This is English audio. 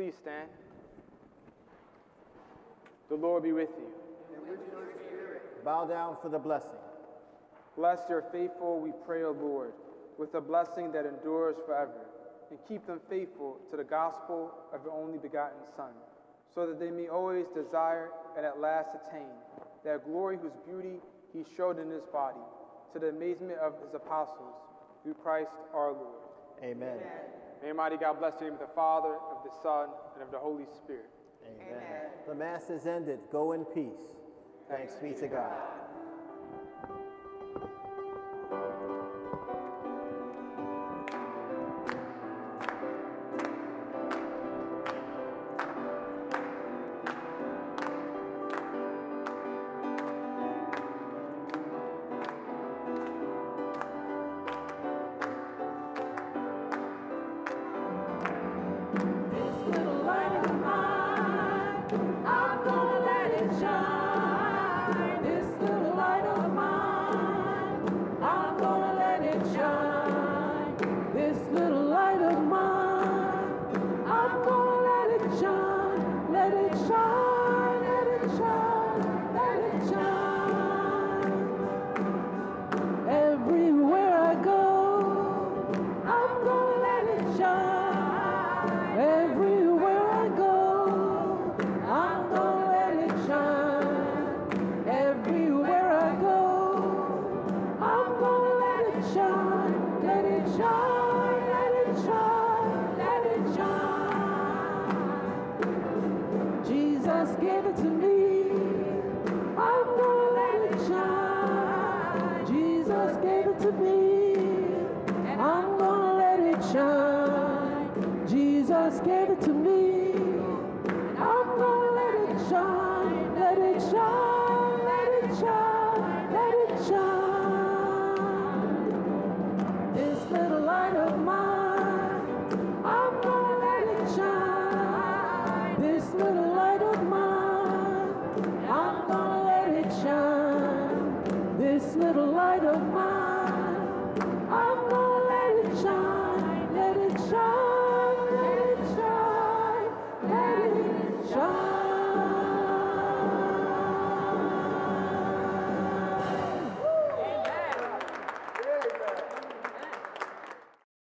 Please stand. The Lord be with you. Bow down for the blessing. Bless your faithful, we pray, O Lord, with a blessing that endures forever, and keep them faithful to the gospel of your only begotten Son, so that they may always desire and at last attain that glory whose beauty he showed in his body, to the amazement of his apostles, through Christ our Lord. Amen. May Almighty God bless you in the name of the Father, of the Son, and of the Holy Spirit. Amen. The Mass is ended. Go in peace. Thanks be to God. This let it shine. Jesus gave it to me. this little light of mine.